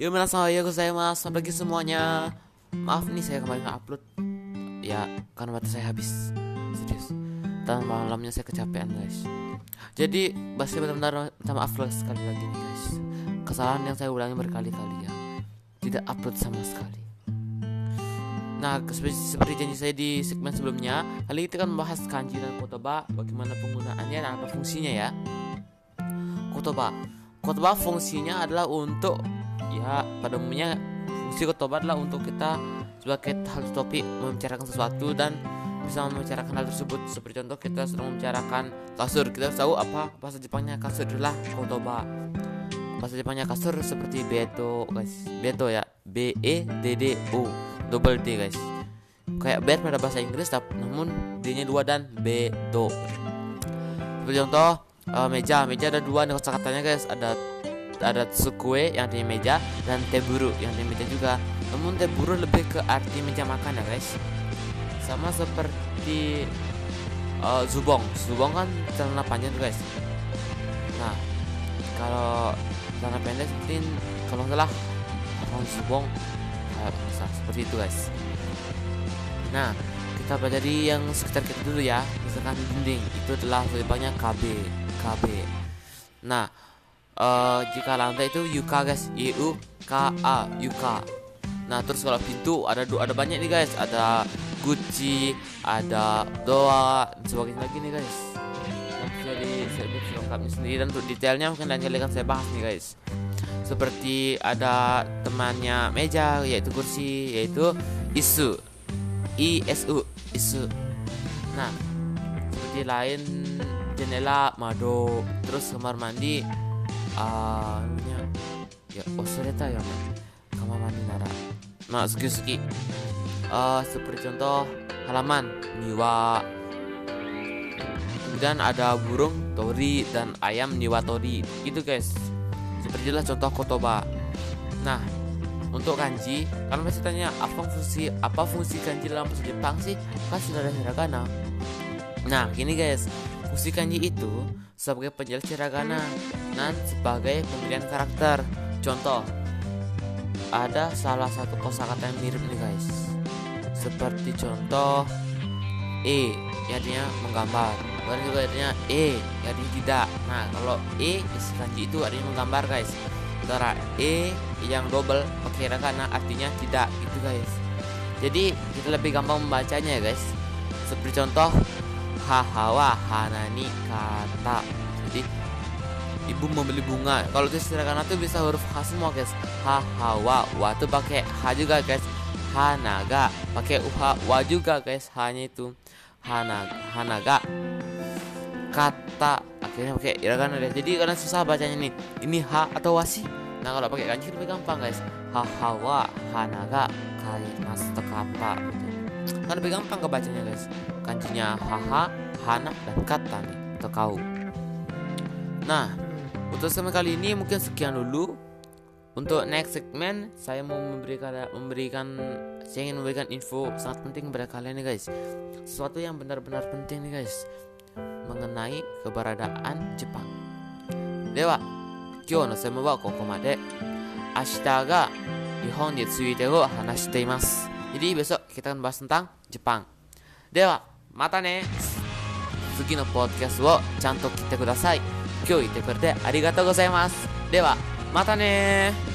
Yo minasan ya gozaimasu Selamat pagi semuanya. Maaf nih saya kemarin nggak upload. Ya karena mata saya habis. Serius. Dan malamnya saya kecapean guys. Jadi pasti benar-benar minta maaf sekali lagi nih guys. Kesalahan yang saya ulangi berkali-kali ya. Tidak upload sama sekali. Nah, seperti, janji saya di segmen sebelumnya, kali ini kita akan membahas kanji dan kotoba, bagaimana penggunaannya dan apa fungsinya ya. Kotoba, kotoba fungsinya adalah untuk ya pada umumnya fungsi kotoba adalah untuk kita sebagai hal topik membicarakan sesuatu dan bisa membicarakan hal tersebut. Seperti contoh kita sedang membicarakan kasur. Kita harus tahu apa bahasa Jepangnya kasur adalah kotoba. Bahasa Jepangnya kasur seperti beto guys. Beto ya. B E D D O double D guys. Kayak bed pada bahasa Inggris tapi namun D nya dua dan beto. Seperti contoh uh, meja. Meja ada dua nih katanya guys. Ada ada tsukue yang artinya meja dan teburu yang artinya meja juga. Namun teburu lebih ke arti meja makan ya guys. Sama seperti uh, zubong. Zubong kan celana panjang guys. Nah kalau celana pendek seperti kalau salah kalau zubong? Bisa seperti itu guys. Nah kita pelajari yang sekitar kita dulu ya. Misalkan dinding itu adalah lebih KB KB nah uh, jika lantai itu yuka guys. Y u k a yuka nah terus kalau pintu ada ada banyak nih guys. Ada gucci ada doa dan sebagainya lagi nih guys. Bisa disebut lengkapnya sendiri. Dan untuk detailnya mungkin lain kali akan saya bahas nih guys. Seperti ada temannya meja yaitu kursi yaitu isu. I s u isu. Nah seperti lain jendela mado terus kamar mandi ah namanya ya osureta ya man kamar mandi nara nah suki suki seperti contoh halaman niwa. Kemudian ada burung tori dan ayam niwa tori. Gitu guys. Seperti itulah contoh kotoba. Nah untuk kanji kan masih tanya apa fungsi apa fungsi kanji dalam bahasa Jepang sih? Kan sudah ada hiragana. Nah gini guys fungsi kanji itu sebagai penjelas hiragana dan sebagai pemilihan karakter. Contoh ada salah satu kosakata yang mirip nih guys. Seperti contoh E yang artinya menggambar. Dan juga artinya E yang artinya tidak. Nah kalau E isi kanji itu artinya menggambar guys. Sementara E yang double pakai hiragana artinya tidak gitu guys. Jadi kita lebih gampang membacanya ya guys. Seperti contoh hahawa hanani kata. Jadi ibu membeli bunga. Kalau itu hiragana tuh bisa huruf H semua guys. Hahawa wa tuh pakai H juga guys. Hanaga pakai uha wa juga guys. Hanya itu. Hana hanaga kata. Akhirnya pakai hiragana guys jadi karena susah bacanya nih. Ini ha atau wasi nah kalau pakai kanji lebih gampang guys. Hahawa hanaga kai mas kata gitu kan lebih gampang kebacanya guys kanjinya haha hana dan kata nih atau kau nah untuk segmen kali ini mungkin sekian dulu untuk next segmen saya mau memberikan memberikan saya ingin memberikan info sangat penting kepada kalian nih guys sesuatu yang benar-benar penting nih guys mengenai keberadaan Jepang. Dewa, 今日の専門はここまで。明日が日本についてを話しています。 Jadi besok kita akan では、またね次のポッドキャストをちゃんと聞いてください。今日言ってくれてありがとうございます。では、またね